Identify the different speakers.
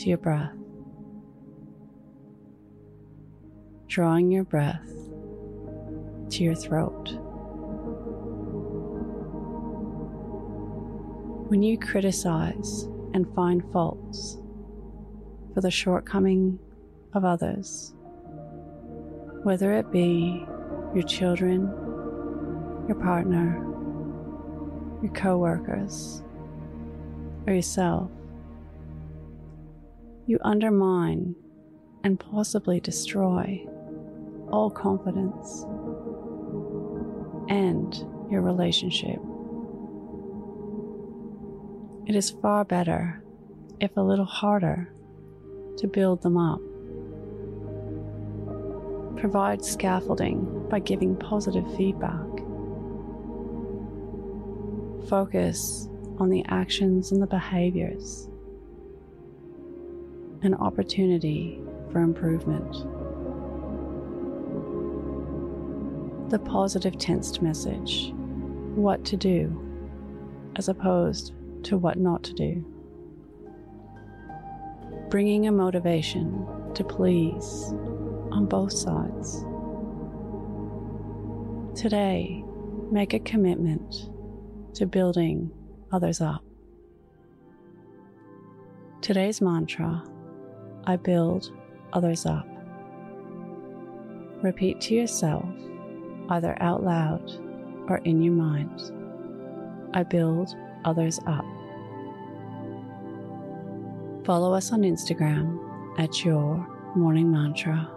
Speaker 1: to your breath. Drawing your breath to your throat. When you criticize and find faults for the shortcoming of others, whether it be your children, your partner, your co workers, or yourself, you undermine and possibly destroy all confidence and your relationship. It is far better, if a little harder, to build them up. Provide scaffolding by giving positive feedback. Focus on the actions and the behaviors. An opportunity for improvement. The positive tensed message what to do as opposed to what not to do. Bringing a motivation to please on both sides. Today, make a commitment to building others up. Today's mantra I build others up. Repeat to yourself, either out loud or in your mind I build others up. Follow us on Instagram at Your Morning Mantra.